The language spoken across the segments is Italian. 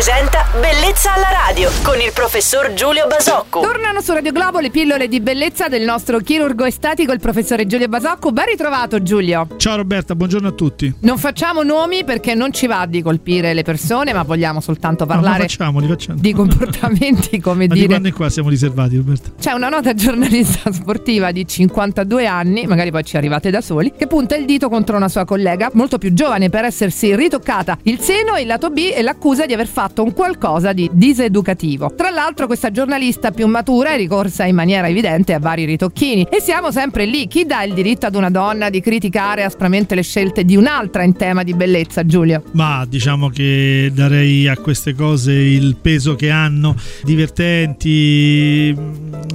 presenta Bellezza alla radio con il professor Giulio Basocco. Tornano su Radio Globo le pillole di bellezza del nostro chirurgo estetico, il professore Giulio Basocco. Ben ritrovato Giulio. Ciao Roberta, buongiorno a tutti. Non facciamo nomi perché non ci va di colpire le persone, ma vogliamo soltanto parlare no, facciamo, li facciamo. di comportamenti, come ma dire. Di quando in qua siamo riservati, Roberta? C'è una nota giornalista sportiva di 52 anni, magari poi ci arrivate da soli, che punta il dito contro una sua collega molto più giovane per essersi ritoccata il seno, il lato B e l'accusa di aver fatto un qualcosa di diseducativo. Tra l'altro questa giornalista più matura è ricorsa in maniera evidente a vari ritocchini e siamo sempre lì. Chi dà il diritto ad una donna di criticare aspramente le scelte di un'altra in tema di bellezza, Giulio? Ma diciamo che darei a queste cose il peso che hanno, divertenti,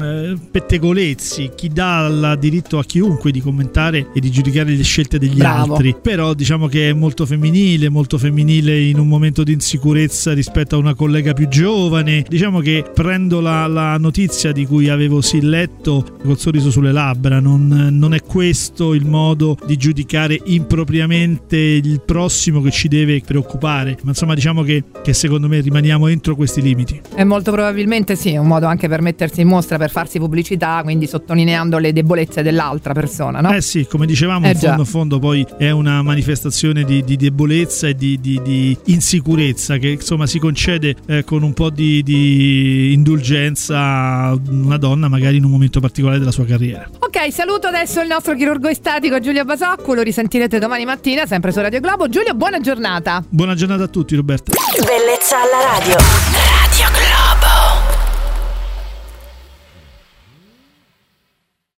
eh, pettegolezzi. Chi dà il diritto a chiunque di commentare e di giudicare le scelte degli Bravo. altri. Però diciamo che è molto femminile, molto femminile in un momento di insicurezza rispetto a una collega più giovane. Diciamo che prendo la, la notizia di cui avevo sì letto col sorriso sulle labbra. Non, non è questo il modo di giudicare impropriamente il prossimo che ci deve preoccupare. Ma insomma, diciamo che, che secondo me rimaniamo entro questi limiti. E molto probabilmente sì, è un modo anche per mettersi in mostra, per farsi pubblicità, quindi sottolineando le debolezze dell'altra persona, no? Eh sì, come dicevamo, Eh in fondo, fondo poi è una manifestazione di, di debolezza e di, di- di insicurezza che insomma si concede eh, con un po' di, di indulgenza una donna magari in un momento particolare della sua carriera. Ok, saluto adesso il nostro chirurgo estetico Giulio Basocco, lo risentirete domani mattina sempre su Radio Globo. Giulio, buona giornata. Buona giornata a tutti Roberta. Bellezza alla radio.